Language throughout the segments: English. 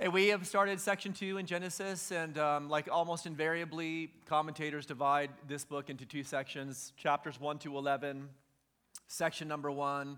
Hey, we have started section two in Genesis, and um, like almost invariably, commentators divide this book into two sections chapters 1 to 11. Section number one,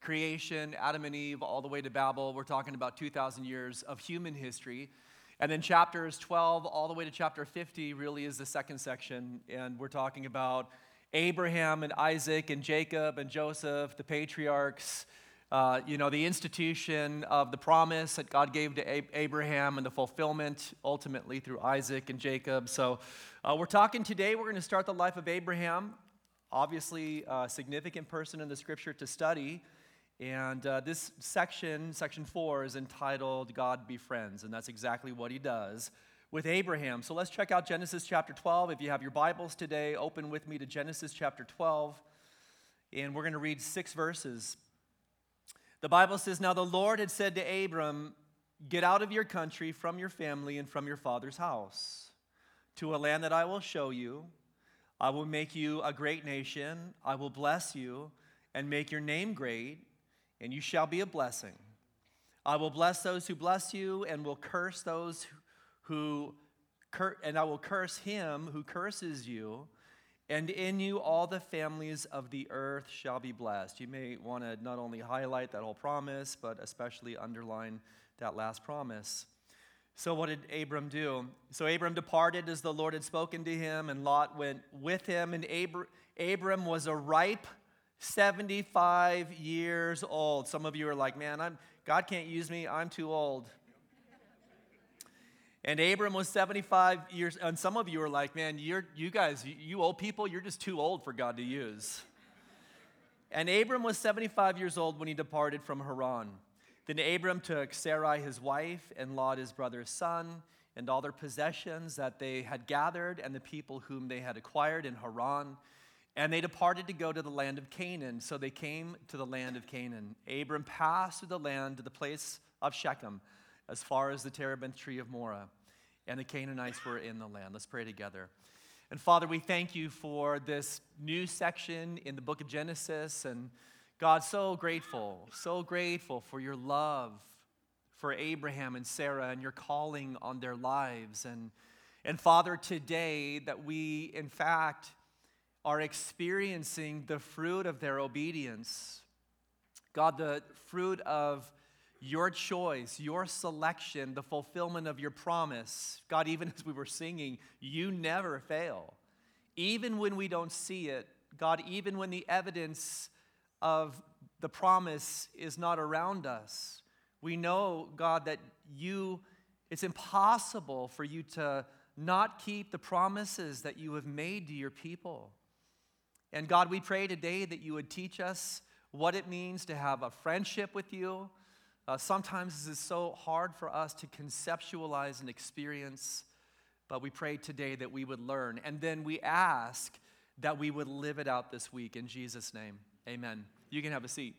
creation, Adam and Eve, all the way to Babel. We're talking about 2,000 years of human history. And then chapters 12 all the way to chapter 50 really is the second section, and we're talking about Abraham and Isaac and Jacob and Joseph, the patriarchs uh, you know, the institution of the promise that God gave to Abraham and the fulfillment ultimately through Isaac and Jacob. So, uh, we're talking today, we're going to start the life of Abraham, obviously, a significant person in the scripture to study. And uh, this section, section four, is entitled God Befriends, and that's exactly what he does with Abraham. So let's check out Genesis chapter 12. If you have your Bibles today, open with me to Genesis chapter 12, and we're going to read six verses. The Bible says, Now the Lord had said to Abram, Get out of your country, from your family, and from your father's house, to a land that I will show you. I will make you a great nation. I will bless you and make your name great, and you shall be a blessing. I will bless those who bless you, and will curse those who, cur- and I will curse him who curses you and in you all the families of the earth shall be blessed. You may want to not only highlight that whole promise, but especially underline that last promise. So, what did Abram do? So, Abram departed as the Lord had spoken to him, and Lot went with him. And Abr- Abram was a ripe 75 years old. Some of you are like, man, I'm, God can't use me, I'm too old. And Abram was 75 years, and some of you are like, man, you're, you guys, you old people, you're just too old for God to use. And Abram was 75 years old when he departed from Haran. Then Abram took Sarai his wife, and Lot his brother's son, and all their possessions that they had gathered, and the people whom they had acquired in Haran. And they departed to go to the land of Canaan. So they came to the land of Canaan. Abram passed through the land to the place of Shechem as far as the terebinth tree of Moreh. And the Canaanites were in the land. Let's pray together. And Father, we thank you for this new section in the book of Genesis. And God, so grateful, so grateful for your love for Abraham and Sarah and your calling on their lives. And, and Father, today that we, in fact, are experiencing the fruit of their obedience. God, the fruit of your choice, your selection, the fulfillment of your promise. God, even as we were singing, you never fail. Even when we don't see it, God, even when the evidence of the promise is not around us, we know, God, that you, it's impossible for you to not keep the promises that you have made to your people. And God, we pray today that you would teach us what it means to have a friendship with you uh, sometimes this is so hard for us to conceptualize and experience, but we pray today that we would learn. And then we ask that we would live it out this week in Jesus' name. Amen. You can have a seat.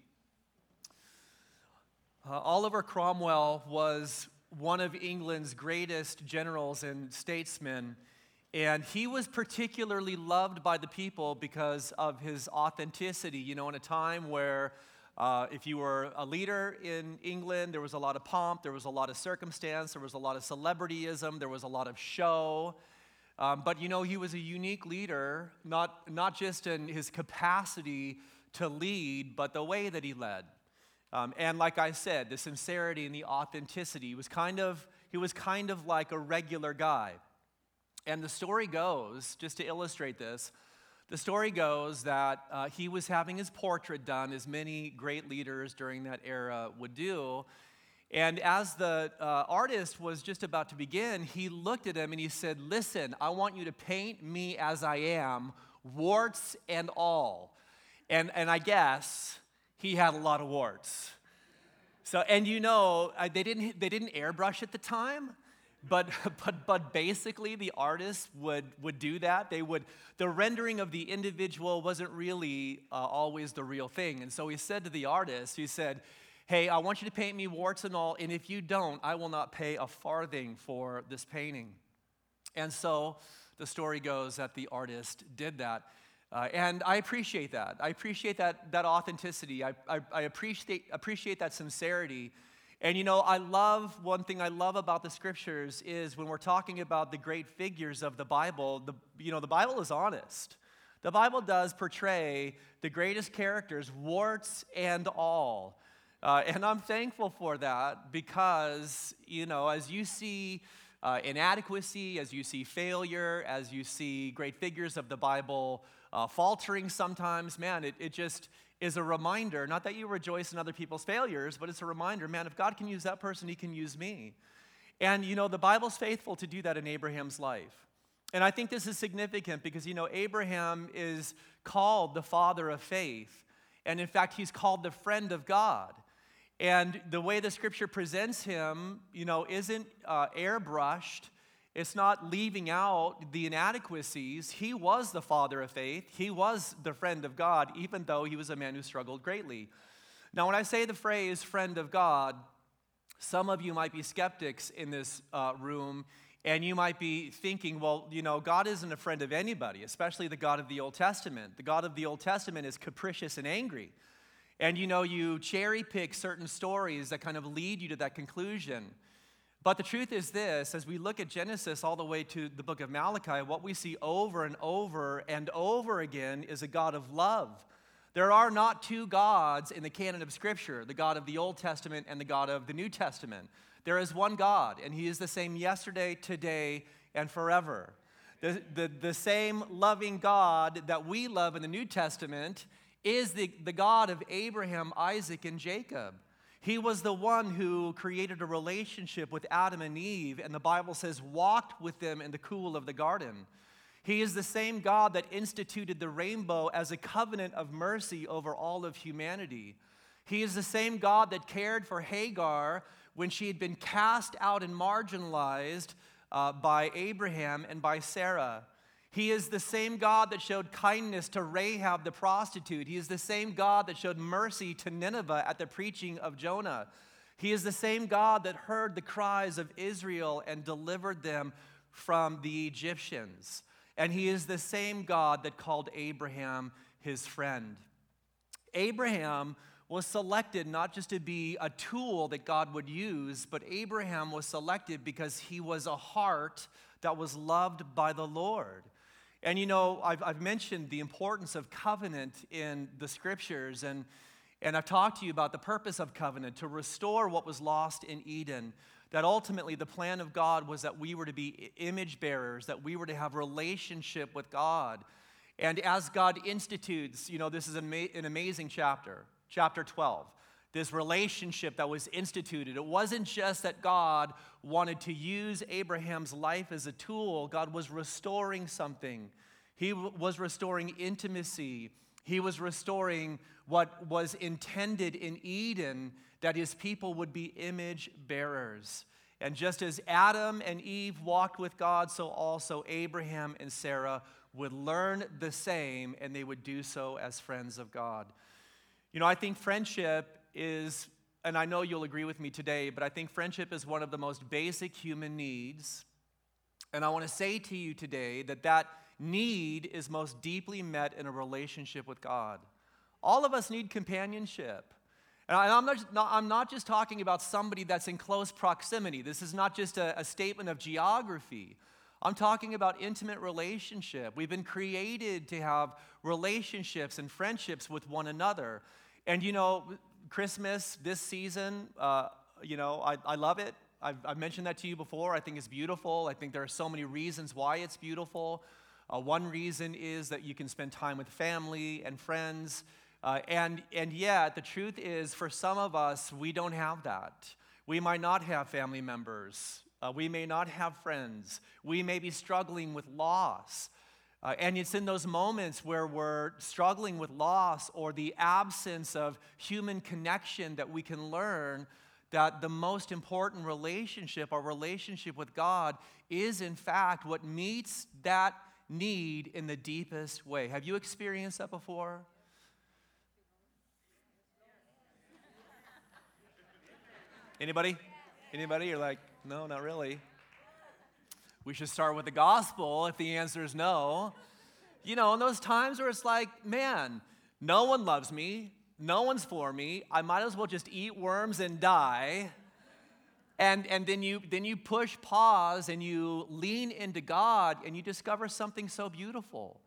Uh, Oliver Cromwell was one of England's greatest generals and statesmen, and he was particularly loved by the people because of his authenticity. You know, in a time where uh, if you were a leader in England, there was a lot of pomp, there was a lot of circumstance, there was a lot of celebrityism, there was a lot of show. Um, but you know, he was a unique leader, not, not just in his capacity to lead, but the way that he led. Um, and like I said, the sincerity and the authenticity he was kind of he was kind of like a regular guy. And the story goes, just to illustrate this, the story goes that uh, he was having his portrait done, as many great leaders during that era would do. And as the uh, artist was just about to begin, he looked at him and he said, Listen, I want you to paint me as I am, warts and all. And, and I guess he had a lot of warts. So, and you know, uh, they didn't, they didn't airbrush at the time but, but, but basically the artist would, would do that. They would the rendering of the individual wasn't really uh, always the real thing. And so he said to the artist he said hey i want you to paint me warts and all and if you don't i will not pay a farthing for this painting. And so the story goes that the artist did that. Uh, and I appreciate that. I appreciate that, that authenticity. I, I, I appreciate, appreciate that sincerity And you know, I love one thing I love about the scriptures is when we're talking about the great figures of the Bible, the, you know, the Bible is honest. The Bible does portray the greatest characters, warts and all. Uh, and I'm thankful for that because, you know, as you see uh, inadequacy, as you see failure, as you see great figures of the Bible uh, faltering sometimes, man, it, it just is a reminder, not that you rejoice in other people's failures, but it's a reminder, man, if God can use that person, he can use me. And, you know, the Bible's faithful to do that in Abraham's life. And I think this is significant because, you know, Abraham is called the father of faith. And in fact, he's called the friend of God. And the way the scripture presents him, you know, isn't uh, airbrushed. It's not leaving out the inadequacies. He was the father of faith. He was the friend of God, even though he was a man who struggled greatly. Now, when I say the phrase friend of God, some of you might be skeptics in this uh, room, and you might be thinking, well, you know, God isn't a friend of anybody, especially the God of the Old Testament. The God of the Old Testament is capricious and angry. And you know, you cherry pick certain stories that kind of lead you to that conclusion. But the truth is this as we look at Genesis all the way to the book of Malachi, what we see over and over and over again is a God of love. There are not two gods in the canon of Scripture the God of the Old Testament and the God of the New Testament. There is one God, and He is the same yesterday, today, and forever. The, the, the same loving God that we love in the New Testament is the, the God of Abraham, Isaac, and Jacob. He was the one who created a relationship with Adam and Eve, and the Bible says, walked with them in the cool of the garden. He is the same God that instituted the rainbow as a covenant of mercy over all of humanity. He is the same God that cared for Hagar when she had been cast out and marginalized uh, by Abraham and by Sarah. He is the same God that showed kindness to Rahab the prostitute. He is the same God that showed mercy to Nineveh at the preaching of Jonah. He is the same God that heard the cries of Israel and delivered them from the Egyptians. And he is the same God that called Abraham his friend. Abraham was selected not just to be a tool that God would use, but Abraham was selected because he was a heart that was loved by the Lord. And you know, I've, I've mentioned the importance of covenant in the scriptures, and, and I've talked to you about the purpose of covenant to restore what was lost in Eden. That ultimately the plan of God was that we were to be image bearers, that we were to have relationship with God. And as God institutes, you know, this is an, amazing chapter, chapter 12 this relationship that was instituted. It wasn't just that God wanted to use Abraham's life as a tool, God was restoring something. He was restoring intimacy. He was restoring what was intended in Eden that his people would be image bearers. And just as Adam and Eve walked with God, so also Abraham and Sarah would learn the same and they would do so as friends of God. You know, I think friendship is, and I know you'll agree with me today, but I think friendship is one of the most basic human needs. And I want to say to you today that that need is most deeply met in a relationship with God. All of us need companionship. And I'm not, I'm not just talking about somebody that's in close proximity. This is not just a, a statement of geography. I'm talking about intimate relationship. We've been created to have relationships and friendships with one another. And you know, Christmas this season, uh, you know, I, I love it. I've, I've, mentioned that to you before. I think it's beautiful. I think there are so many reasons why it's beautiful. Uh, one reason is that you can spend time with family and friends. Uh, and, and yet, the truth is, for some of us, we don't have that. We might not have family members. Uh, we may not have friends. We may be struggling with loss. Uh, and it's in those moments where we're struggling with loss or the absence of human connection that we can learn that the most important relationship, our relationship with God, is in fact what meets that need in the deepest way. Have you experienced that before? Anybody? Anybody? You're like, no, not really. We should start with the gospel if the answer is no. You know, in those times where it's like, man, no one loves me, no one's for me, I might as well just eat worms and die. And, and then, you, then you push pause and you lean into God and you discover something so beautiful.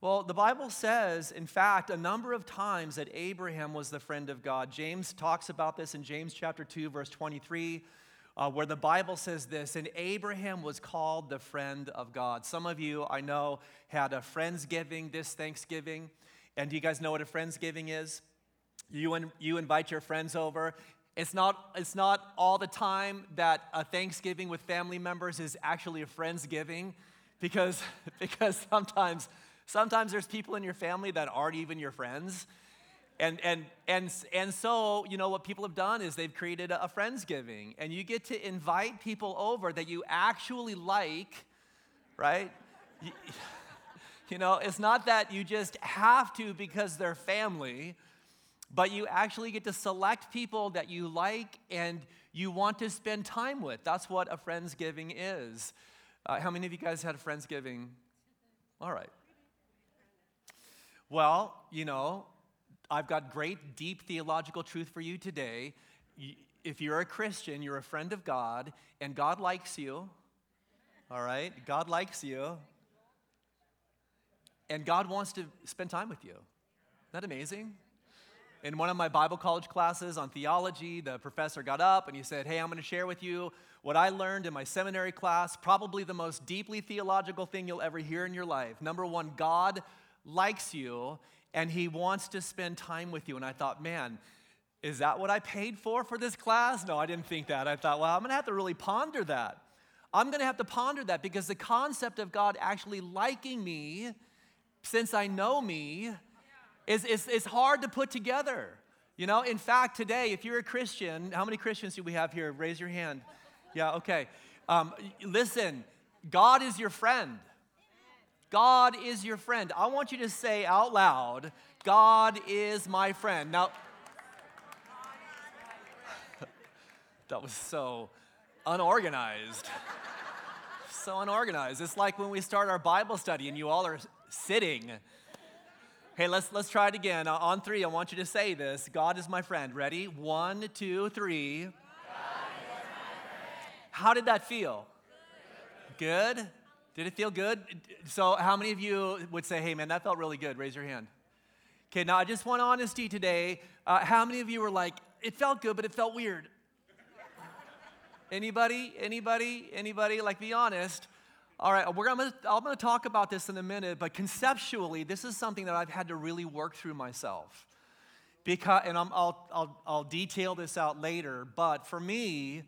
Well, the Bible says, in fact, a number of times that Abraham was the friend of God. James talks about this in James chapter 2, verse 23, uh, where the Bible says this, and Abraham was called the friend of God. Some of you, I know, had a Friendsgiving this Thanksgiving. And do you guys know what a Friendsgiving is? You, in, you invite your friends over. It's not, it's not all the time that a Thanksgiving with family members is actually a Friendsgiving because, because sometimes Sometimes there's people in your family that aren't even your friends. And, and, and, and so, you know, what people have done is they've created a, Friendsgiving, and you get to invite people over that you actually like, right? you, you know, it's not that you just have to because they're family, but you actually get to select people that you like and you want to spend time with. That's what a Friendsgiving is. Uh, how many of you guys had a Friendsgiving? All right. Well, you know, I've got great, deep theological truth for you today. If you're a Christian, you're a friend of God, and God likes you, all right? God likes you, and God wants to spend time with you. Isn't that amazing? In one of my Bible college classes on theology, the professor got up and he said, Hey, I'm going to share with you what I learned in my seminary class, probably the most deeply theological thing you'll ever hear in your life. Number one, God likes you and he wants to spend time with you. And I thought, man, is that what I paid for for this class? No, I didn't think that. I thought, well, I'm going to have to really ponder that. I'm going to have to ponder that because the concept of God actually liking me, since I know me, is, is, is hard to put together. You know, in fact, today, if you're a Christian, how many Christians do we have here? Raise your hand. Yeah, okay. Um, listen, God is your friend. God is your friend. I want you to say out loud, God is my friend. Now, that was so unorganized. so unorganized. It's like when we start our Bible study and you all are sitting. Hey, let's, let's try it again. Uh, on three, I want you to say this God is my friend. Ready? One, two, three. How did that feel? Good. Good? Did it feel good? So, how many of you would say, hey, man, that felt really good? Raise your hand. Okay, now I just want honesty today. Uh, how many of you were like, it felt good, but it felt weird? Anybody? Anybody? Anybody? Like, be honest. All right, we're gonna, I'm going to talk about this in a minute, but conceptually, this is something that I've had to really work through myself. Because, and i will I'll, I'll detail this out later, but for me,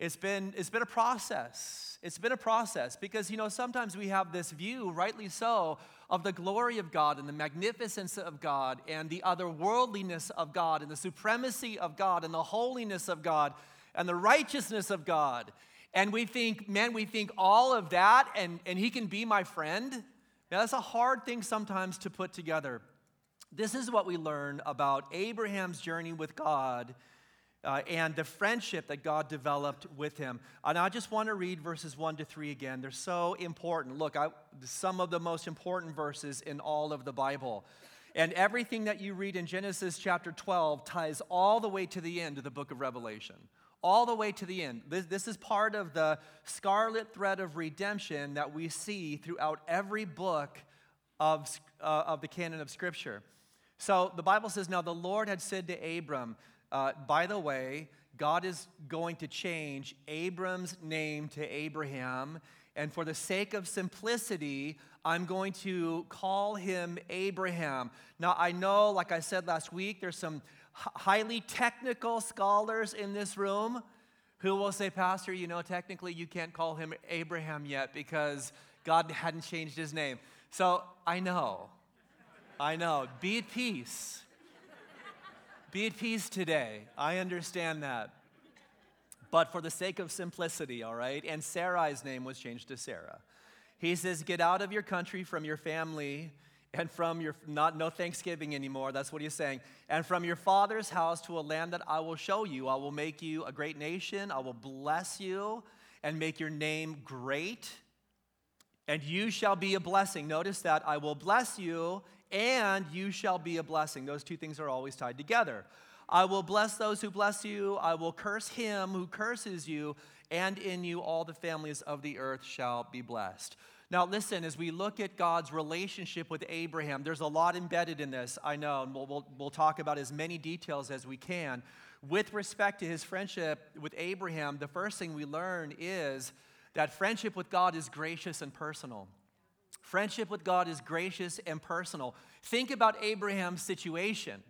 it's been, it's been a process. It's been a process because, you know, sometimes we have this view, rightly so, of the glory of God and the magnificence of God and the otherworldliness of God and the supremacy of God and the holiness of God and the righteousness of God. And we think, man, we think all of that and, and He can be my friend. Now, that's a hard thing sometimes to put together. This is what we learn about Abraham's journey with God uh, and the friendship that God developed with him. And I just want to read verses 1 to 3 again. They're so important. Look, I, some of the most important verses in all of the Bible. And everything that you read in Genesis chapter 12 ties all the way to the end of the book of Revelation. All the way to the end. This, this is part of the scarlet thread of redemption that we see throughout every book of, uh, of the canon of Scripture. So the Bible says, Now the Lord had said to Abram, uh, by the way, God is going to change Abram's name to Abraham. And for the sake of simplicity, I'm going to call him Abraham. Now, I know, like I said last week, there's some highly technical scholars in this room who will say, Pastor, you know, technically you can't call him Abraham yet because God hadn't changed his name. So I know. I know. Be at peace. Be at peace today. I understand that. But for the sake of simplicity, all right? And Sarai's name was changed to Sarah. He says, Get out of your country, from your family, and from your, not, no Thanksgiving anymore. That's what he's saying. And from your father's house to a land that I will show you. I will make you a great nation. I will bless you and make your name great. And you shall be a blessing. Notice that I will bless you and you shall be a blessing. Those two things are always tied together. I will bless those who bless you, I will curse him who curses you, and in you all the families of the earth shall be blessed. Now, listen, as we look at God's relationship with Abraham, there's a lot embedded in this, I know, and we'll, we'll, we'll talk about as many details as we can. With respect to his friendship with Abraham, the first thing we learn is that friendship with God is gracious and personal. Friendship with God is gracious and personal. Think about Abraham's situation.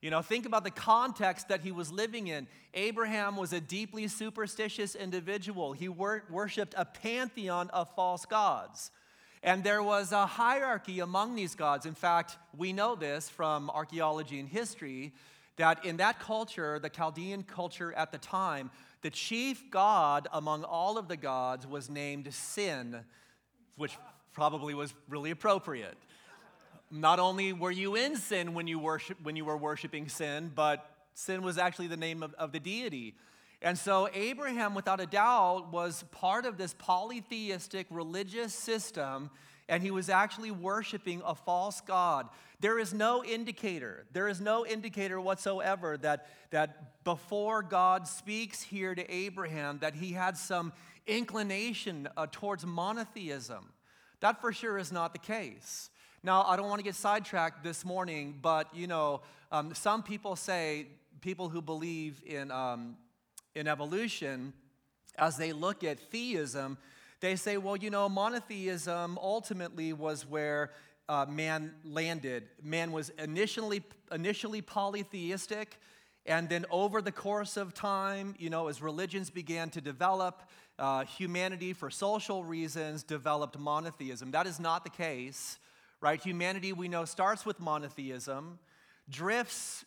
You know, think about the context that he was living in. Abraham was a deeply superstitious individual. He wor- worshiped a pantheon of false gods. And there was a hierarchy among these gods. In fact, we know this from archaeology and history that in that culture, the Chaldean culture at the time, the chief god among all of the gods was named Sin, which probably was really appropriate not only were you in sin when you, worship, when you were worshiping sin, but sin was actually the name of, of the deity. And so Abraham, without a doubt, was part of this polytheistic religious system, and he was actually worshiping a false God. There is no indicator, there is no indicator whatsoever that, that before God speaks here to Abraham, that he had some inclination uh, towards monotheism. That for sure is not the case. Now, I don't want to get sidetracked this morning, but you know, um, some people say, people who believe in, um, in evolution, as they look at theism, they say, well, you know, monotheism ultimately was where uh, man landed. Man was initially, initially polytheistic, and then over the course of time, you know, as religions began to develop, uh, humanity, for social reasons, developed monotheism. That is not the case right? Humanity, we know, starts with monotheism, drifts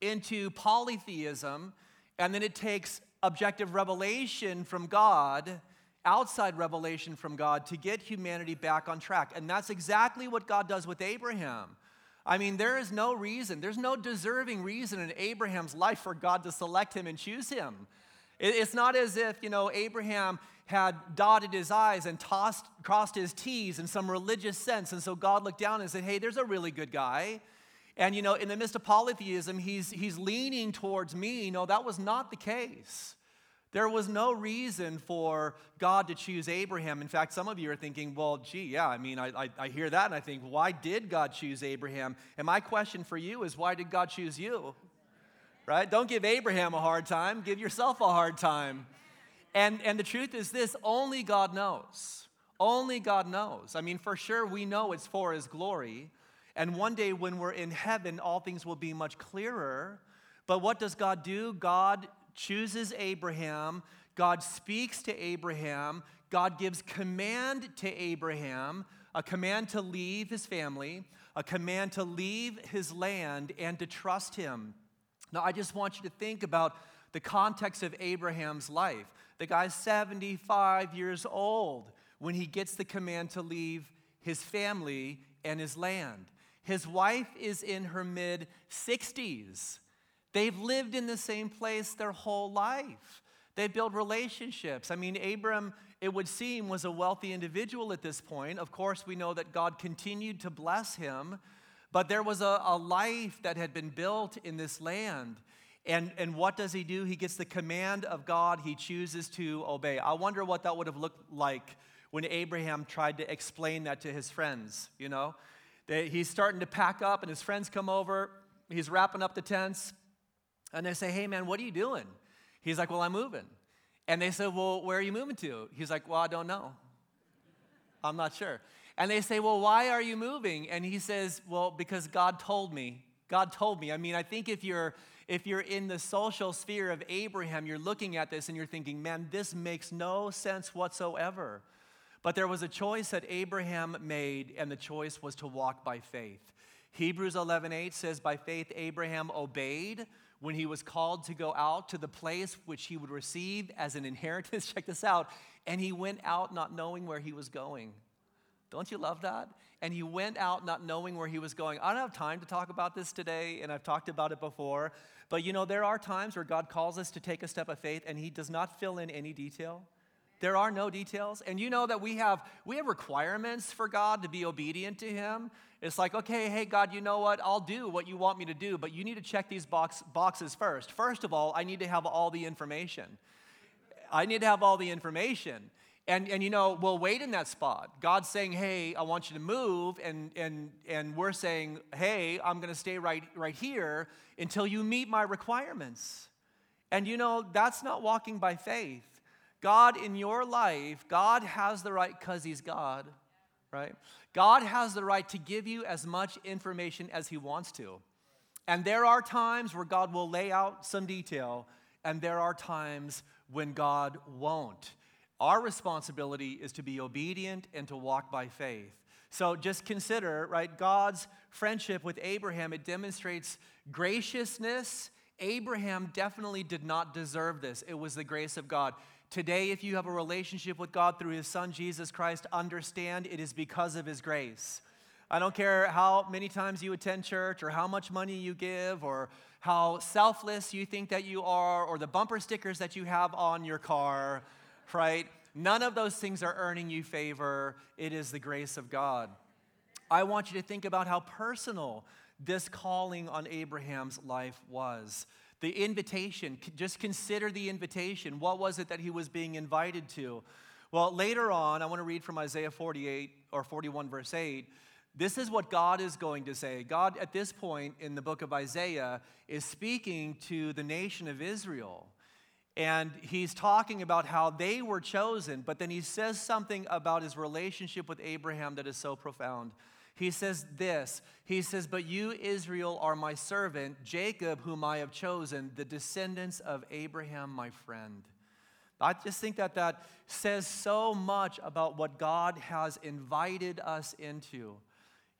into polytheism, and then it takes objective revelation from God, outside revelation from God, to get humanity back on track. And that's exactly what God does with Abraham. I mean, there is no reason, there's no deserving reason in Abraham's life for God to select him and choose him. It's not as if, you know, Abraham had dotted his I's and tossed, crossed his T's in some religious sense. And so God looked down and said, hey, there's a really good guy. And, you know, in the midst of polytheism, he's, he's leaning towards me. No, that was not the case. There was no reason for God to choose Abraham. In fact, some of you are thinking, well, gee, yeah, I mean, I, I, I, hear that and I think, why did God choose Abraham? And my question for you is, why did God choose you? Right? Don't give Abraham a hard time, give yourself a hard time. And, and the truth is this only God knows. Only God knows. I mean, for sure, we know it's for His glory. And one day when we're in heaven, all things will be much clearer. But what does God do? God chooses Abraham, God speaks to Abraham, God gives command to Abraham a command to leave his family, a command to leave his land, and to trust him. Now, I just want you to think about the context of Abraham's life. The guy's 75 years old when he gets the command to leave his family and his land. His wife is in her mid 60s. They've lived in the same place their whole life. They build relationships. I mean, Abram, it would seem, was a wealthy individual at this point. Of course, we know that God continued to bless him, but there was a, a life that had been built in this land. And, and what does he do? He gets the command of God, he chooses to obey. I wonder what that would have looked like when Abraham tried to explain that to his friends, you know? They, he's starting to pack up, and his friends come over. He's wrapping up the tents, and they say, Hey, man, what are you doing? He's like, Well, I'm moving. And they said, Well, where are you moving to? He's like, Well, I don't know. I'm not sure. And they say, Well, why are you moving? And he says, Well, because God told me. God told me. I mean, I think if you're if you're in the social sphere of Abraham, you're looking at this and you're thinking, man, this makes no sense whatsoever. But there was a choice that Abraham made, and the choice was to walk by faith. Hebrews 11:8 says, "By faith Abraham obeyed when he was called to go out to the place which he would receive as an inheritance." Check this out. And he went out not knowing where he was going. Don't you love that? And he went out not knowing where he was going. I don't have time to talk about this today, and I've talked about it before. But you know, there are times where God calls us to take a step of faith, and he does not fill in any detail. There are no details. And you know that we have we have requirements for God to be obedient to him. It's like, okay, hey God, you know what? I'll do what you want me to do, but you need to check these box, boxes first. First of all, I need to have all the information. I need to have all the information. And, and you know, we'll wait in that spot. God's saying, hey, I want you to move. And, and, and we're saying, hey, I'm going to stay right, right here until you meet my requirements. And you know, that's not walking by faith. God in your life, God has the right because He's God, right? God has the right to give you as much information as He wants to. And there are times where God will lay out some detail, and there are times when God won't. Our responsibility is to be obedient and to walk by faith. So just consider, right, God's friendship with Abraham, it demonstrates graciousness. Abraham definitely did not deserve this, it was the grace of God. Today, if you have a relationship with God through his son Jesus Christ, understand it is because of his grace. I don't care how many times you attend church or how much money you give or how selfless you think that you are or the bumper stickers that you have on your car right? None of those things are earning you favor. It is the grace of God. I want you to think about how personal this calling on Abraham's life was. The invitation, just consider the invitation. What was it that he was being invited to? Well, later on, I want to read from Isaiah 48 or 41, verse 8. This is what God is going to say. God, at this point in the book of Isaiah, is speaking to the nation of Israel. And he's talking about how they were chosen, but then he says something about his relationship with Abraham that is so profound. He says this He says, But you, Israel, are my servant, Jacob, whom I have chosen, the descendants of Abraham, my friend. I just think that that says so much about what God has invited us into.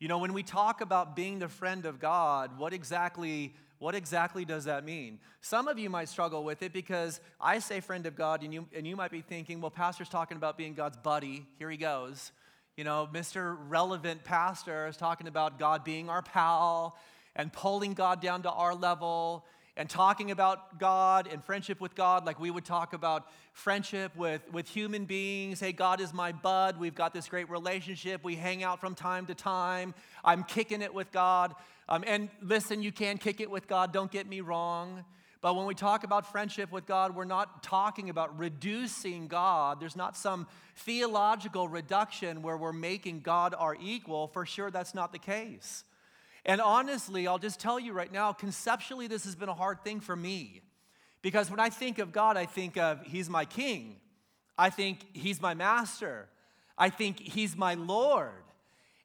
You know, when we talk about being the friend of God, what exactly what exactly does that mean? Some of you might struggle with it because I say friend of God, and you, and you might be thinking, well, Pastor's talking about being God's buddy. Here he goes. You know, Mr. Relevant Pastor is talking about God being our pal and pulling God down to our level and talking about God and friendship with God like we would talk about friendship with, with human beings. Hey, God is my bud. We've got this great relationship. We hang out from time to time. I'm kicking it with God. Um, and listen, you can kick it with God, don't get me wrong. But when we talk about friendship with God, we're not talking about reducing God. There's not some theological reduction where we're making God our equal. For sure, that's not the case. And honestly, I'll just tell you right now, conceptually, this has been a hard thing for me. Because when I think of God, I think of He's my King. I think He's my Master. I think He's my Lord.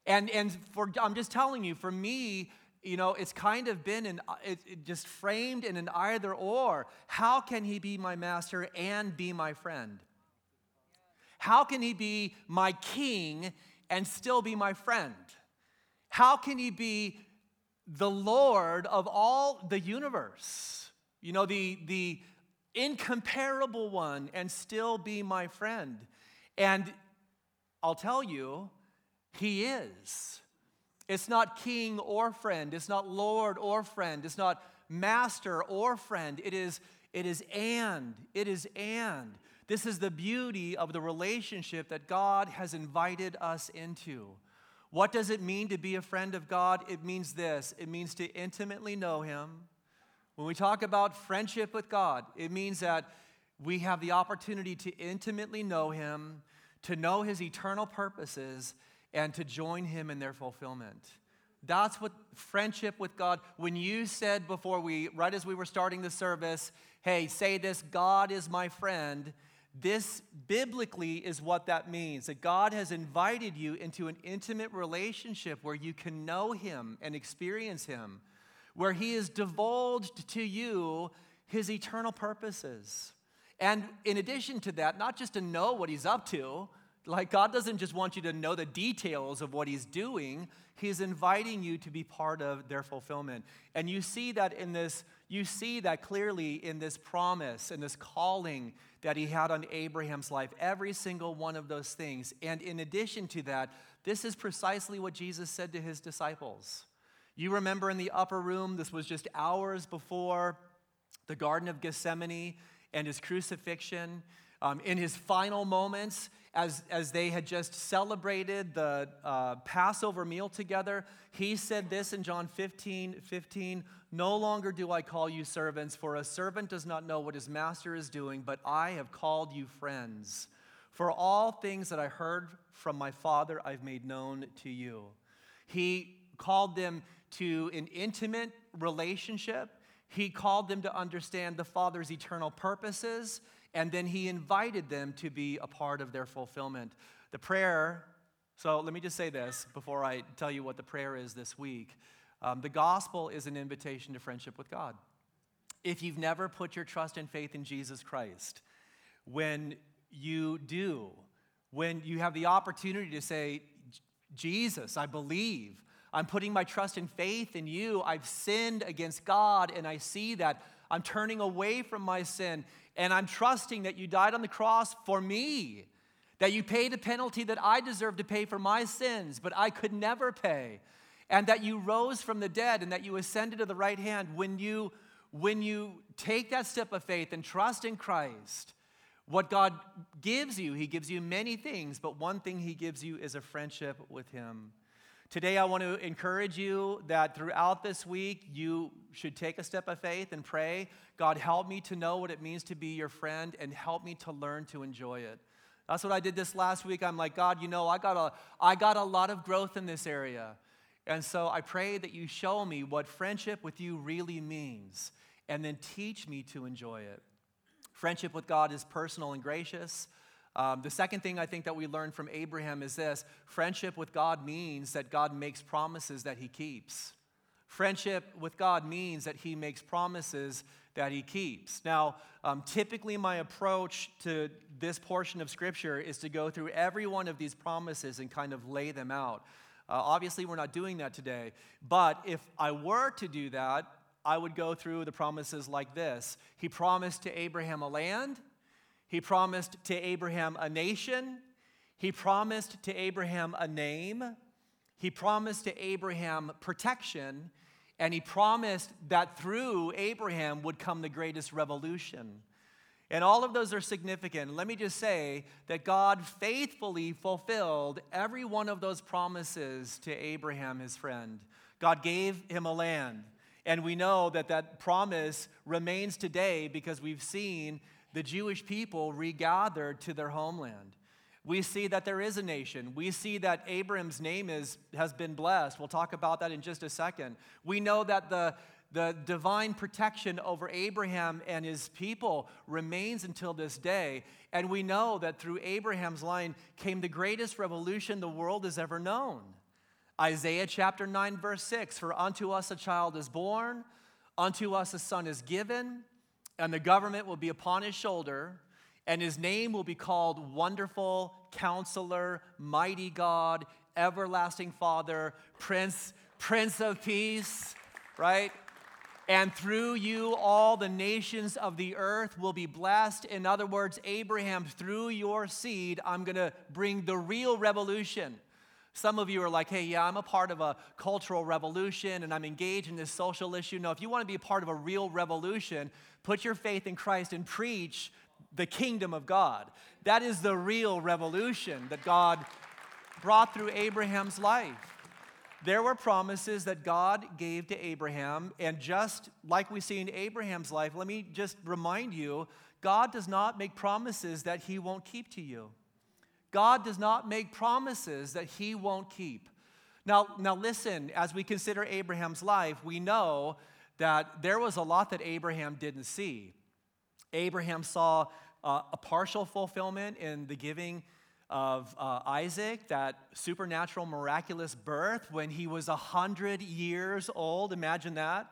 And, and for, I'm just telling you, for me, you know, it's kind of been in, it, it just framed in an either or. How can He be my Master and be my friend? How can He be my King and still be my friend? How can He be the Lord of all the universe, you know, the, the incomparable one, and still be my friend. And I'll tell you, He is. It's not king or friend, it's not Lord or friend, it's not master or friend. It is, it is and. It is and. This is the beauty of the relationship that God has invited us into. What does it mean to be a friend of God? It means this it means to intimately know Him. When we talk about friendship with God, it means that we have the opportunity to intimately know Him, to know His eternal purposes, and to join Him in their fulfillment. That's what friendship with God, when you said before we, right as we were starting the service, hey, say this, God is my friend this biblically is what that means that God has invited you into an intimate relationship where you can know Him and experience Him, where He has divulged to you His eternal purposes. And in addition to that, not just to know what He's up to, like God doesn't just want you to know the details of what He's doing, He's inviting you to be part of their fulfillment. And you see that in this, you see that clearly in this promise and this calling that he had on Abraham's life, every single one of those things. And in addition to that, this is precisely what Jesus said to his disciples. You remember in the upper room, this was just hours before the Garden of Gethsemane and his crucifixion. um, in his final moments, as, as they had just celebrated the uh, Passover meal together, he said this in John 15 15 No longer do I call you servants, for a servant does not know what his master is doing, but I have called you friends. For all things that I heard from my Father, I've made known to you. He called them to an intimate relationship. He called them to understand the Father's eternal purposes, and then he invited them to be a part of their fulfillment. The prayer, so let me just say this before I tell you what the prayer is this week. Um, the gospel is an invitation to friendship with God. If you've never put your trust and faith in Jesus Christ, when you do, when you have the opportunity to say, Jesus, I believe, I'm putting my trust and faith in you. I've sinned against God, and I see that. I'm turning away from my sin, and I'm trusting that you died on the cross for me, that you paid a penalty that I deserve to pay for my sins, but I could never pay, and that you rose from the dead and that you ascended to the right hand. When you, when you take that step of faith and trust in Christ, what God gives you, He gives you many things, but one thing He gives you is a friendship with Him. Today, I want to encourage you that throughout this week, you should take a step of faith and pray God, help me to know what it means to be your friend and help me to learn to enjoy it. That's what I did this last week. I'm like, God, you know, I got a, I got a lot of growth in this area. And so I pray that you show me what friendship with you really means and then teach me to enjoy it. Friendship with God is personal and gracious. Um, the second thing I think that we learn from Abraham is this friendship with God means that God makes promises that he keeps. Friendship with God means that he makes promises that he keeps. Now, um, typically, my approach to this portion of Scripture is to go through every one of these promises and kind of lay them out. Uh, obviously, we're not doing that today, but if I were to do that, I would go through the promises like this He promised to Abraham a land, he promised to Abraham a nation. He promised to Abraham a name. He promised to Abraham protection. And he promised that through Abraham would come the greatest revolution. And all of those are significant. Let me just say that God faithfully fulfilled every one of those promises to Abraham, his friend. God gave him a land. And we know that that promise remains today because we've seen the Jewish people regathered to their homeland. We see that there is a nation. We see that Abram's name is, has been blessed. We'll talk about that in just a second. We know that the, the divine protection over Abraham and his people remains until this day. And we know that through Abraham's line came the greatest revolution the world has ever known. Isaiah chapter 9, verse 6 For unto us a child is born, unto us a son is given and the government will be upon his shoulder, and his name will be called Wonderful Counselor, Mighty God, Everlasting Father, Prince, Prince of Peace, right? And through you, all the nations of the earth will be blessed. In other words, Abraham, through your seed, I'm going to bring the real revolution. Some of you are like, hey, yeah, I'm a part of a cultural revolution and I'm engaged in this social issue. No, if you want to be a part of a real revolution, put your faith in Christ and preach the kingdom of God. That is the real revolution that God brought through Abraham's life. There were promises that God gave to Abraham, and just like we see in Abraham's life, let me just remind you God does not make promises that he won't keep to you. God does not make promises that he won't keep. Now, now listen, as we consider Abraham's life, we know that there was a lot that Abraham didn't see. Abraham saw uh, a partial fulfillment in the giving of uh, Isaac, that supernatural, miraculous birth when he was 100 years old. Imagine that.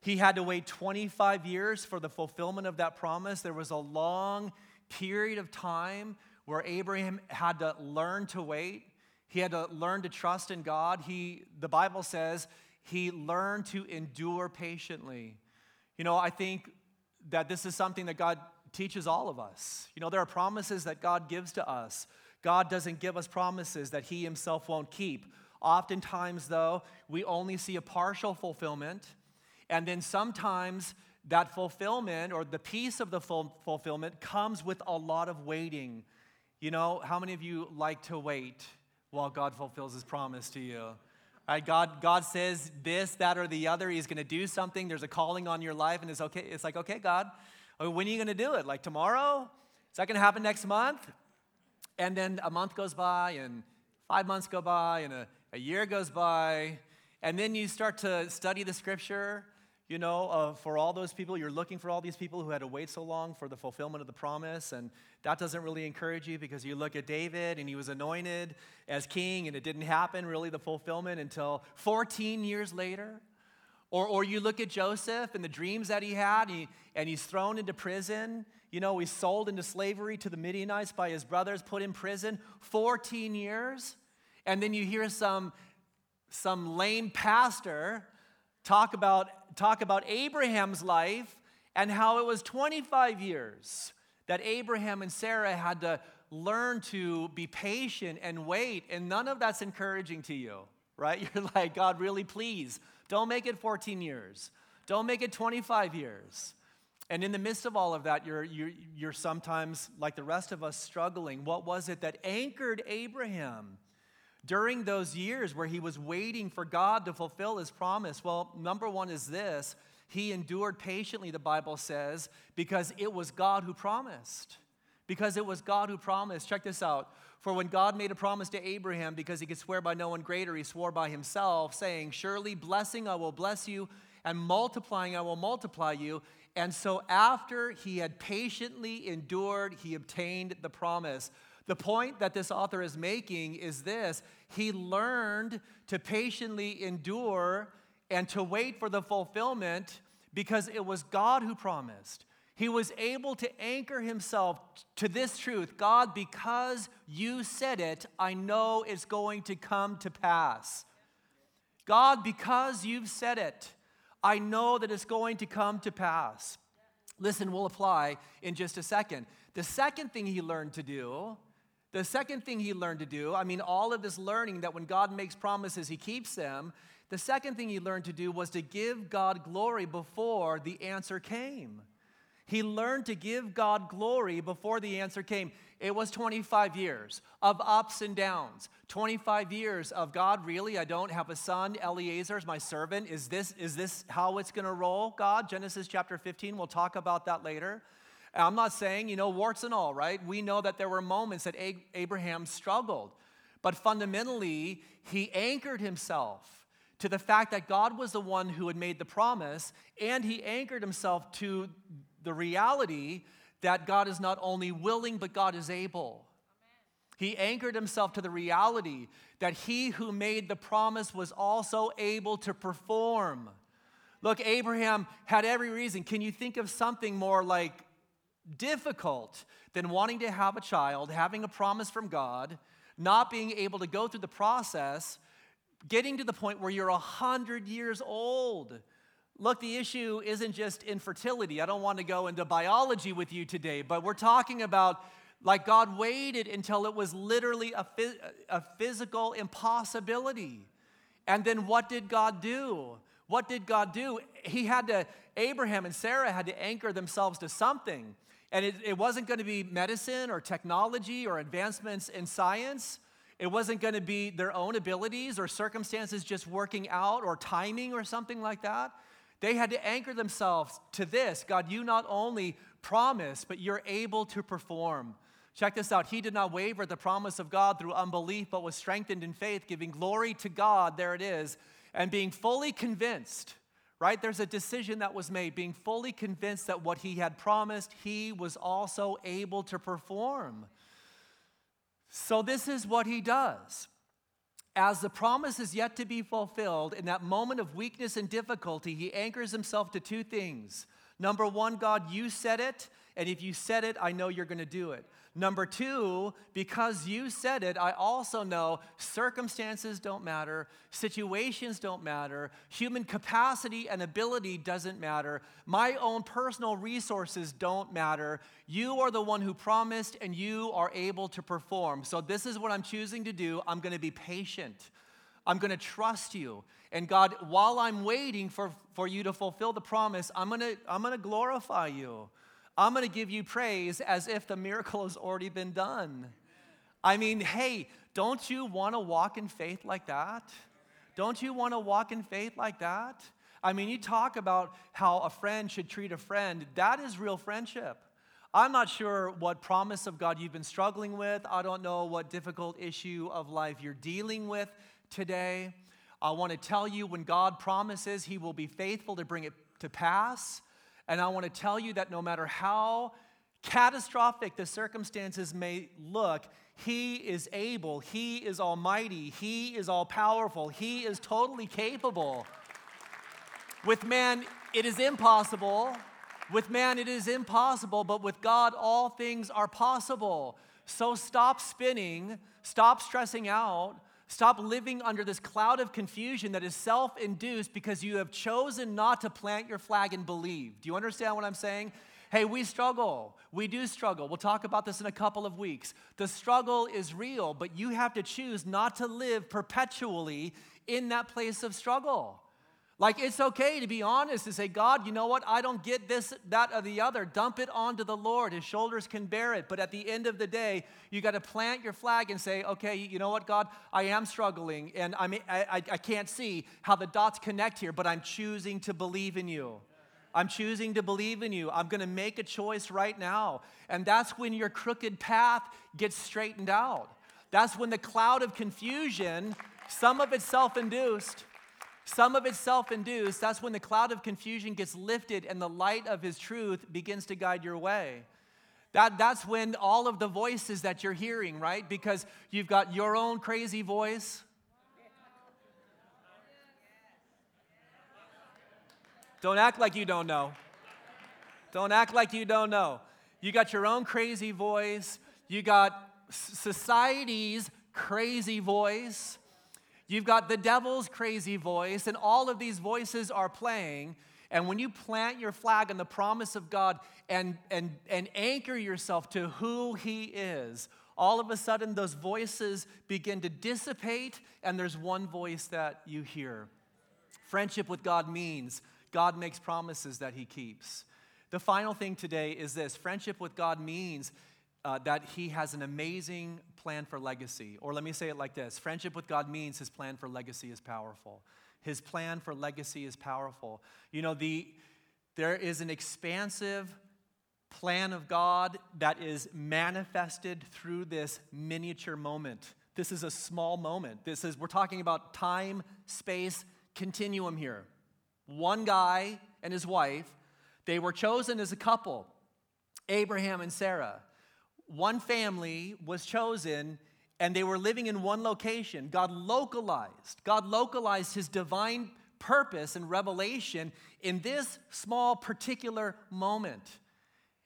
He had to wait 25 years for the fulfillment of that promise. There was a long period of time where Abraham had to learn to wait. He had to learn to trust in God. He, the Bible says he learned to endure patiently. You know, I think that this is something that God teaches all of us. You know, there are promises that God gives to us. God doesn't give us promises that He Himself won't keep. Oftentimes, though, we only see a partial fulfillment, and then sometimes that fulfillment or the piece of the ful- fulfillment comes with a lot of waiting. You know, how many of you like to wait while God fulfills his promise to you? Right, God, God says this, that, or the other. He's going to do something. There's a calling on your life, and it's okay. It's like, okay, God, uh, when are you going to do it? Like tomorrow? Is that going to happen next month? And then a month goes by, and five months go by, and a, a year goes by, and then you start to study the scripture, you know, uh, for all those people, you're looking for all these people who had to wait so long for the fulfillment of the promise, and that doesn't really encourage you because you look at David and he was anointed as king, and it didn't happen really, the fulfillment, until 14 years later. Or, or you look at Joseph and the dreams that he had, and, he, and he's thrown into prison. You know, he's sold into slavery to the Midianites by his brothers, put in prison 14 years. And then you hear some, some lame pastor talk about talk about Abraham's life and how it was 25 years that Abraham and Sarah had to learn to be patient and wait, and none of that's encouraging to you, right? You're like, God, really, please, don't make it 14 years. Don't make it 25 years. And in the midst of all of that, you're, you're, you're sometimes, like the rest of us, struggling. What was it that anchored Abraham? During those years where he was waiting for God to fulfill his promise? Well, number one is this he endured patiently, the Bible says, because it was God who promised. Because it was God who promised. Check this out. For when God made a promise to Abraham, because he could swear by no one greater, he swore by himself, saying, Surely blessing I will bless you, and multiplying I will multiply you. And so after he had patiently endured, he obtained the promise. The point that this author is making is this he learned to patiently endure and to wait for the fulfillment because it was God who promised. He was able to anchor himself to this truth God, because you said it, I know it's going to come to pass. God, because you've said it, I know that it's going to come to pass. Listen, we'll apply in just a second. The second thing he learned to do the second thing he learned to do, I mean, all of this learning that when God makes promises, he keeps them. The second thing he learned to do was to give God glory before the answer came. He learned to give God glory before the answer came. It was 25 years of ups and downs. 25 years of God, really? I don't have a son. Eliezer is my servant. Is this, is this how it's going to roll, God? Genesis chapter 15. We'll talk about that later. I'm not saying, you know, warts and all, right? We know that there were moments that Abraham struggled. But fundamentally, he anchored himself to the fact that God was the one who had made the promise, and he anchored himself to the reality that God is not only willing, but God is able. He anchored himself to the reality that he who made the promise was also able to perform. Look, Abraham had every reason. Can you think of something more like difficult than wanting to have a child, having a promise from God, not being able to go through the process, getting to the point where you're 100 years old. Look, the issue isn't just infertility. I don't want to go into biology with you today, but we're talking about like God waited until it was literally a, a physical impossibility. And then what did God do? What did God do? He had to, Abraham and Sarah had to anchor themselves to something. And it, it wasn't going to be medicine or technology or advancements in science. It wasn't going to be their own abilities or circumstances just working out or timing or something like that. They had to anchor themselves to this God, you not only promise, but you're able to perform. Check this out. He did not waver at the promise of God through unbelief, but was strengthened in faith, giving glory to God, there it is, and being fully convinced right? There's a decision that was made, being fully convinced that what he had promised, he was also able to perform. So, this is what he does. As the promise is yet to be fulfilled, in that moment of weakness and difficulty, he anchors himself to two things. Number one, God, you said it, and if you said it, I know you're going to do it. Number two, because you said it, I also know circumstances don't matter, situations don't matter, human capacity and ability doesn't matter, my own personal resources don't matter. You are the one who promised, and you are able to perform. So, this is what I'm choosing to do. I'm going to be patient. I'm going to trust you. And God, while I'm waiting for, for you to fulfill the promise, I'm going to I'm going to glorify you. I'm going to give you praise as if the miracle has already been done. I mean, hey, don't you want to walk in faith like that? Don't you want to walk in faith like that? I mean, you talk about how a friend should treat a friend. That is real friendship. I'm not sure what promise of God you've been struggling with. I don't know what difficult issue of life you're dealing with today. I want to tell you when God promises, He will be faithful to bring it to pass. And I want to tell you that no matter how catastrophic the circumstances may look, He is able, He is almighty, He is all powerful, He is totally capable. With man, it is impossible. With man, it is impossible, but with God, all things are possible. So stop spinning, stop stressing out, stop living under this cloud of confusion that is self induced because you have chosen not to plant your flag and believe. Do you understand what I'm saying? Hey, we struggle. We do struggle. We'll talk about this in a couple of weeks. The struggle is real, but you have to choose not to live perpetually in that place of struggle. Like, it's okay to be honest and say, God, you know what? I don't get this, that, or the other. Dump it onto the Lord. His shoulders can bear it. But at the end of the day, you got to plant your flag and say, okay, you know what, God? I am struggling, and I, I, I can't see how the dots connect here, but I'm choosing to believe in you. I'm choosing to believe in you. I'm going to make a choice right now. And that's when your crooked path gets straightened out. That's when the cloud of confusion, some of it self induced, some of it's self induced. That's when the cloud of confusion gets lifted and the light of his truth begins to guide your way. That, that's when all of the voices that you're hearing, right? Because you've got your own crazy voice. Don't act like you don't know. Don't act like you don't know. You got your own crazy voice. You got society's crazy voice. You've got the devil's crazy voice, and all of these voices are playing. And when you plant your flag on the promise of God and, and, and anchor yourself to who He is, all of a sudden those voices begin to dissipate, and there's one voice that you hear. Friendship with God means God makes promises that He keeps. The final thing today is this friendship with God means uh, that He has an amazing plan for legacy. Or let me say it like this friendship with God means his plan for legacy is powerful. His plan for legacy is powerful. You know, the, there is an expansive plan of God that is manifested through this miniature moment. This is a small moment. This is, we're talking about time, space, continuum here. One guy and his wife, they were chosen as a couple, Abraham and Sarah one family was chosen and they were living in one location. God localized, God localized his divine purpose and revelation in this small particular moment.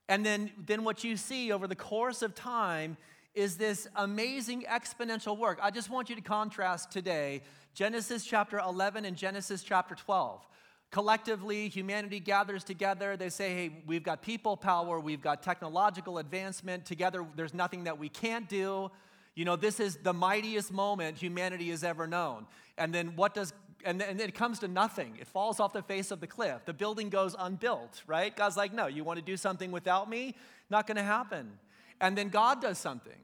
And then, then what you see over the course of time is this amazing exponential work. I just want you to contrast today Genesis chapter 11 and Genesis chapter 12 collectively, humanity gathers together. They say, hey, we've got people power, we've got technological advancement. Together, there's nothing that we can't do. You know, this is the mightiest moment humanity has ever known. And then what does and then it comes to nothing. It falls off the face of the cliff. The building goes unbuilt, right? God's like, no, you want to do something without me? Not going to happen. And then God does something.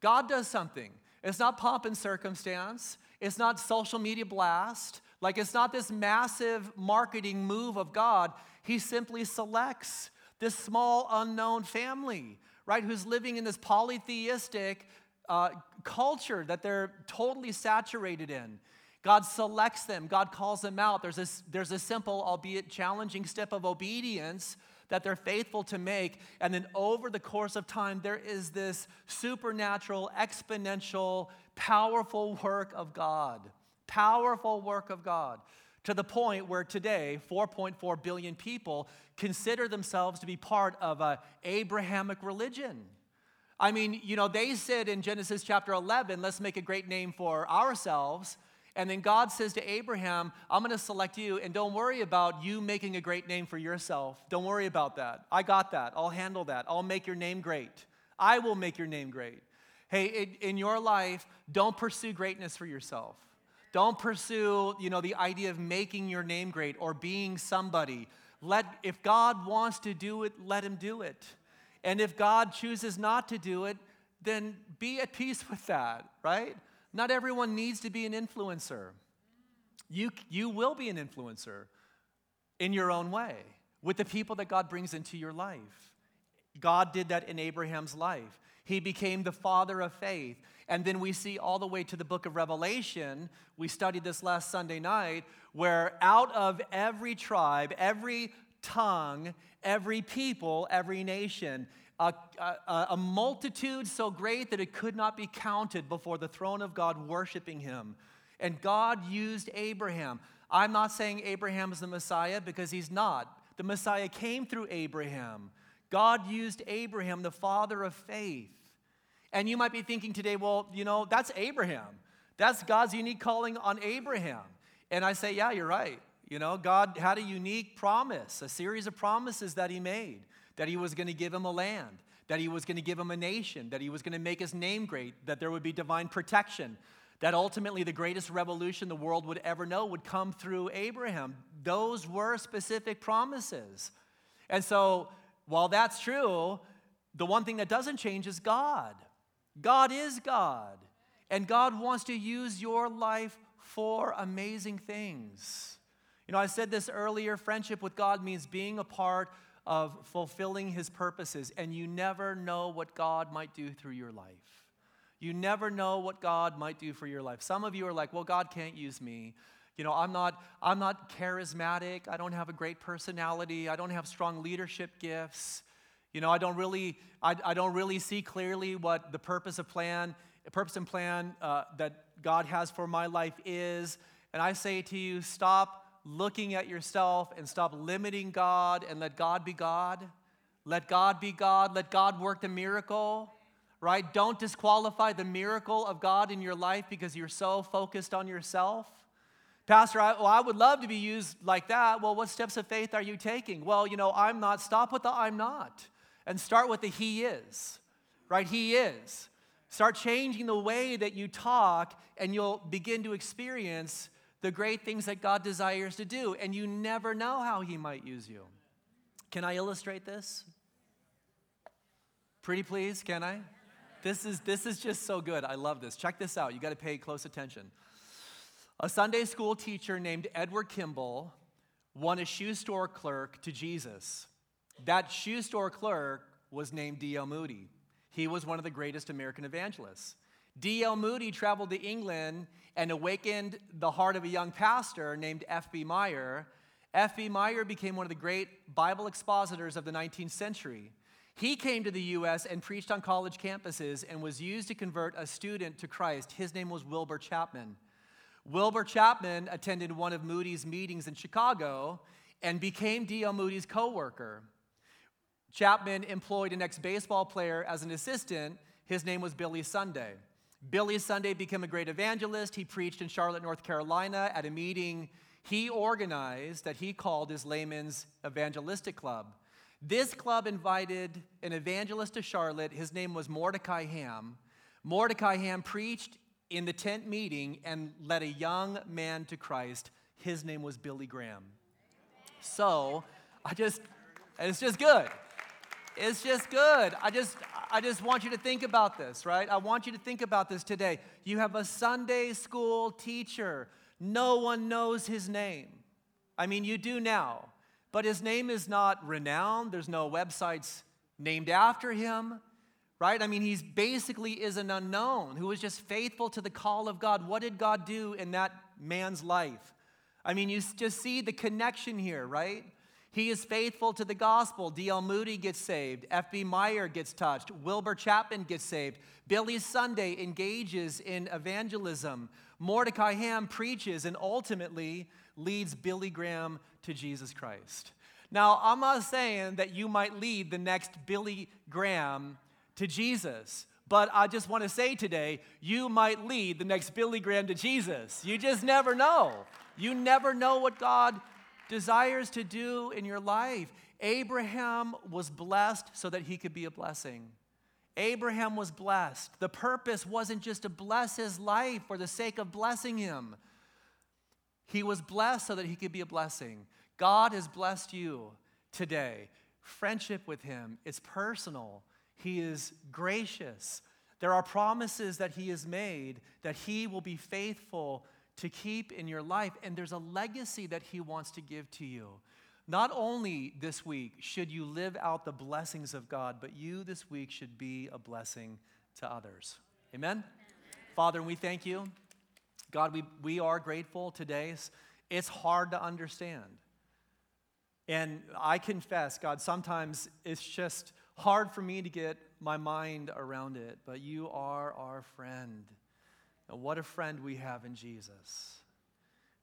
God does something. It's not pomp and circumstance. It's not social media blast. Like it's not this massive marketing move of God. He simply selects this small unknown family, right, who's living in this polytheistic uh, culture that they're totally saturated in. God selects them, God calls them out. There's a, there's a simple, albeit challenging step of obedience that they're faithful to make. And then over the course of time, there is this supernatural, exponential, powerful work of God powerful work of God to the point where today 4.4 billion people consider themselves to be part of a Abrahamic religion. I mean, you know, they said in Genesis chapter 11, let's make a great name for ourselves. And then God says to Abraham, I'm going to select you, and don't worry about you making a great name for yourself. Don't worry about that. I got that. I'll handle that. I'll make your name great. I will make your name great. Hey, in your life, don't pursue greatness for yourself. Don't pursue, you know, the idea of making your name great or being somebody. Let if God wants to do it, let him do it. And if God chooses not to do it, then be at peace with that, right? Not everyone needs to be an influencer. You, you will be an influencer in your own way with the people that God brings into your life. God did that in Abraham's life. He became the father of faith. And then we see all the way to the book of Revelation. We studied this last Sunday night, where out of every tribe, every tongue, every people, every nation, a, a, a, multitude so great that it could not be counted before the throne of God, worshiping him. And God used Abraham. I'm not saying Abraham is the Messiah because he's not. The Messiah came through Abraham. God used Abraham, the father of faith. And you might be thinking today, well, you know, that's Abraham. That's God's unique calling on Abraham. And I say, yeah, you're right. You know, God had a unique promise, a series of promises that He made that He was going to give him a land, that He was going to give him a nation, that He was going to make His name great, that there would be divine protection, that ultimately the greatest revolution the world would ever know would come through Abraham. Those were specific promises. And so, while that's true, the one thing that doesn't change is God. God is God. And God wants to use your life for amazing things. You know, I said this earlier friendship with God means being a part of fulfilling His purposes, and you never know what God might do through your life. You never know what God might do for your life. Some of you are like, well, God can't use me. You know, I'm not, I'm not charismatic. I don't have a great personality. I don't have strong leadership gifts. You know, I don't really, I, I don't really see clearly what the purpose of plan, purpose and plan uh, that God has for my life is. And I say to you, stop looking at yourself and stop limiting God and let God be God. Let God be God. Let God work the miracle, right? Don't disqualify the miracle of God in your life because you're so focused on yourself. Pastor, I, well, I would love to be used like that. Well, what steps of faith are you taking? Well, you know, I'm not. Stop with the I'm not and start with the He is, right? He is. Start changing the way that you talk, and you'll begin to experience the great things that God desires to do, and you never know how He might use you. Can I illustrate this? Pretty please, can I? This is, this is just so good. I love this. Check this out. You got to pay close attention. A Sunday school teacher named Edward Kimball won a shoe store clerk to Jesus. That shoe store clerk was named D.L. Moody. He was one of the greatest American evangelists. D.L. Moody traveled to England and awakened the heart of a young pastor named F.B. Meyer. F.B. Meyer became one of the great Bible expositors of the 19th century. He came to the U.S. and preached on college campuses and was used to convert a student to Christ. His name was Wilbur Chapman. Wilbur Chapman attended one of Moody's meetings in Chicago and became D.L. Moody's co worker. Chapman employed an ex baseball player as an assistant. His name was Billy Sunday. Billy Sunday became a great evangelist. He preached in Charlotte, North Carolina at a meeting he organized that he called his layman's evangelistic club. This club invited an evangelist to Charlotte. His name was Mordecai Ham. Mordecai Ham preached in the tent meeting and led a young man to Christ. His name was Billy Graham. So, I just, it's just good. It's just good. I just I just want you to think about this, right? I want you to think about this today. You have a Sunday school teacher. No one knows his name. I mean, you do now, but his name is not renowned. There's no websites named after him, right? I mean, he's basically is an unknown who was just faithful to the call of God. What did God do in that man's life? I mean, you just see the connection here, right? He is faithful to the gospel. D.L. Moody gets saved. F.B. Meyer gets touched. Wilbur Chapman gets saved. Billy Sunday engages in evangelism. Mordecai Ham preaches and ultimately leads Billy Graham to Jesus Christ. Now, I'm not saying that you might lead the next Billy Graham to Jesus, but I just want to say today, you might lead the next Billy Graham to Jesus. You just never know. You never know what God desires to do in your life. Abraham was blessed so that he could be a blessing. Abraham was blessed. The purpose wasn't just to bless his life for the sake of blessing him. He was blessed so that he could be a blessing. God has blessed you today. Friendship with him is personal, he is gracious. There are promises that he has made that he will be faithful to keep in your life, and there's a legacy that he wants to give to you. Not only this week should you live out the blessings of God, but you this week should be a blessing to others. Amen? Father, we thank you. God, we, we are grateful today. It's hard to understand. And I confess, God, sometimes it's just hard for me to get my mind around it, but you are our friend. And what a friend we have in Jesus.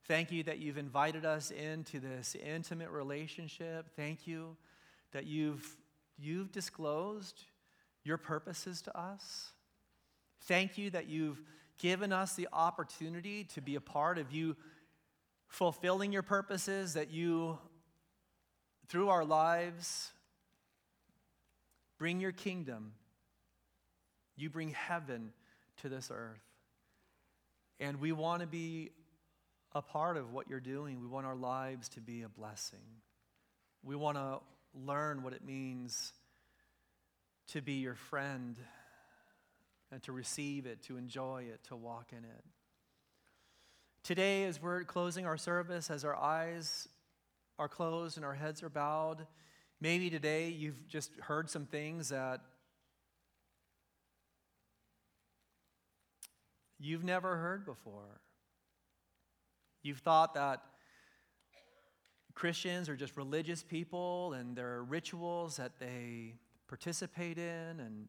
Thank you that you've invited us into this intimate relationship. Thank you that you've, you've disclosed your purposes to us. Thank you that you've given us the opportunity to be a part of you fulfilling your purposes, that you, through our lives, bring your kingdom. You bring heaven to this earth. And we want to be a part of what you're doing. We want our lives to be a blessing. We want to learn what it means to be your friend and to receive it, to enjoy it, to walk in it. Today, as we're closing our service, as our eyes are closed and our heads are bowed, maybe today you've just heard some things that you've never heard before. You've thought that Christians are just religious people and there are rituals that they participate in and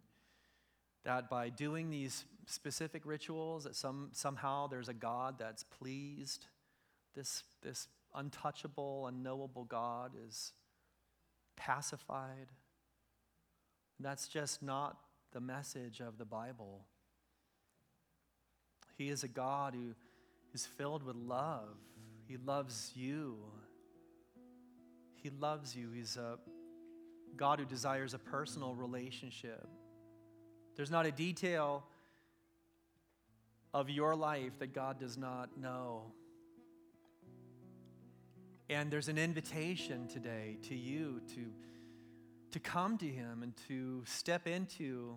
that by doing these specific rituals that some, somehow there's a god that's pleased. This, this untouchable unknowable god is pacified. That's just not the message of the bible he is a god who is filled with love he loves you he loves you he's a god who desires a personal relationship there's not a detail of your life that God does not know. And there's an invitation today to you to, to come to Him and to step into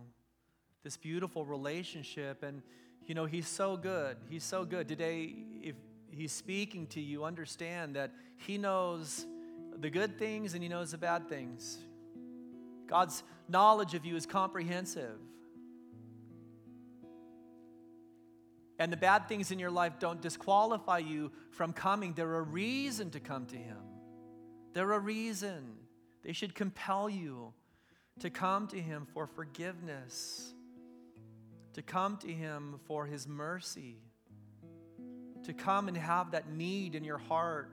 this beautiful relationship. And, you know, He's so good. He's so good. Today, if He's speaking to you, understand that He knows the good things and He knows the bad things. God's knowledge of you is comprehensive. and the bad things in your life don't disqualify you from coming. They're a reason to come to Him. They're a reason. They should compel you to come to Him for forgiveness, to come to Him for His mercy, to come and have that need in your heart,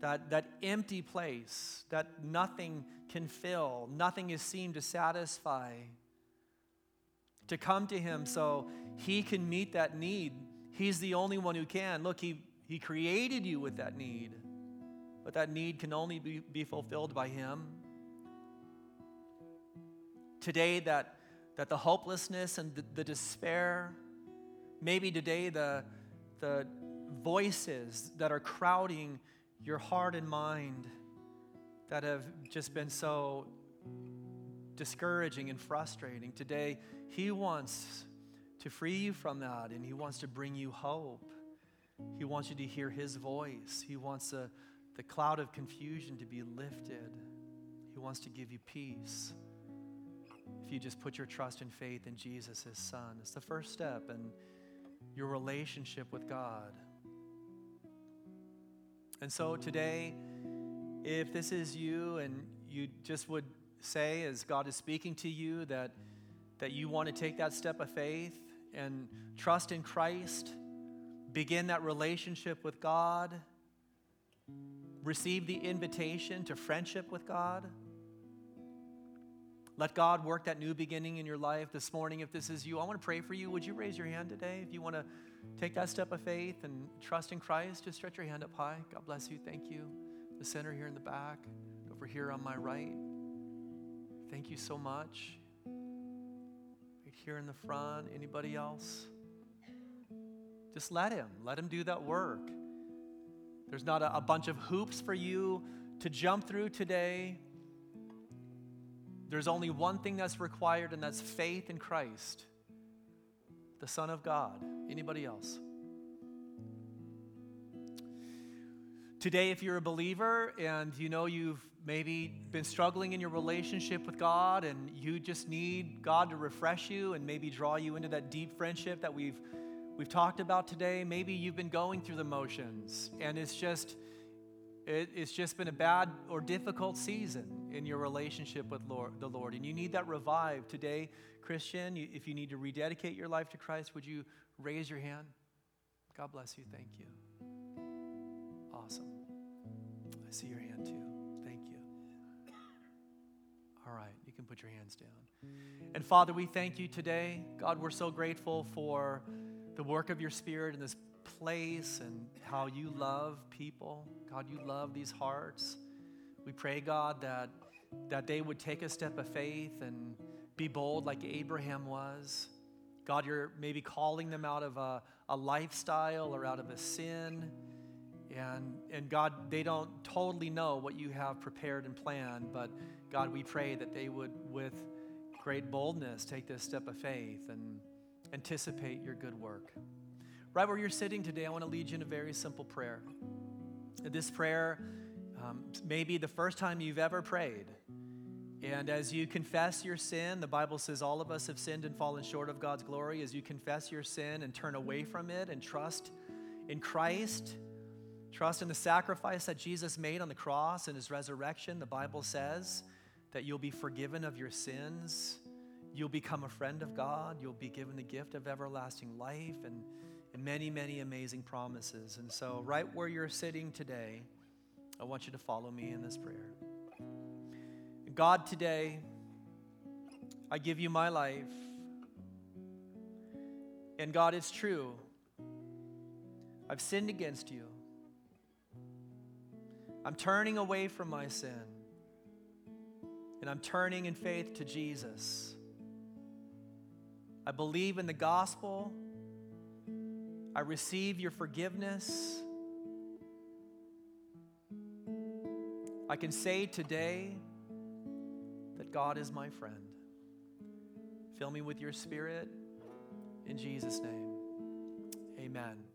that, that empty place that nothing can fill, nothing is seen to satisfy to come to Him so He can meet that need. He's the only one who can. Look, He, he created you with that need, but that need can only be, be fulfilled by Him. Today, that, that the hopelessness and the, the despair, maybe today, the, the voices that are crowding your heart and mind that have just been so discouraging and frustrating. Today, He wants to free you from that, and He wants to bring you hope. He wants you to hear His voice. He wants a, the cloud of confusion to be lifted. He wants to give you peace. If you just put your trust and faith in Jesus, His Son, it's the first step in your relationship with God. And so today, if this is you and you just would say as God is speaking to you that, that you want to take that step of faith and trust in Christ, begin that relationship with God, receive the invitation to friendship with God. Let God work that new beginning in your life this morning. If this is you, I want to pray for you. Would you raise your hand today if you want to take that step of faith and trust in Christ? Just stretch your hand up high. God bless you. Thank you. The center here in the back, over here on my right. Thank you so much. Right here in the front. Anybody else? Just let Him. Let Him do that work. There's not a, a bunch of hoops for you to jump through today. There's only one thing that's required, and that's faith in Christ, the Son of God. Anybody else? Today, if you're a believer and you know you've maybe been struggling in your relationship with God and you just need God to refresh you and maybe draw you into that deep friendship that we've we've talked about today, maybe you've been going through the motions and it's just it, it's just been a bad or difficult season in your relationship with Lord, the Lord, and you need that revived today, Christian. You, if you need to rededicate your life to Christ, would you raise your hand? God bless you. Thank you. Awesome. I see your hand too. Thank you. All right, you can put your hands down. And Father, we thank you today. God, we're so grateful for the work of your Spirit in this place and how you love people. God, you love these hearts. We pray, God, that, that they would take a step of faith and be bold like Abraham was. God, you're maybe calling them out of a, a lifestyle or out of a sin. And, and God, they don't totally know what you have prepared and planned, but God, we pray that they would, with great boldness, take this step of faith and anticipate your good work. Right where you're sitting today, I want to lead you in a very simple prayer. This prayer um, may be the first time you've ever prayed. And as you confess your sin, the Bible says all of us have sinned and fallen short of God's glory. As you confess your sin and turn away from it and trust in Christ, trust in the sacrifice that Jesus made on the cross and his resurrection, the Bible says that you'll be forgiven of your sins. You'll become a friend of God. You'll be given the gift of everlasting life and, and many, many amazing promises. And so, right where you're sitting today, I want you to follow me in this prayer. God, today, I give you my life. And God, it's true. I've sinned against you. I'm turning away from my sin. And I'm turning in faith to Jesus. I believe in the gospel. I receive your forgiveness. I can say today that God is my friend. Fill me with your spirit in Jesus' name. Amen.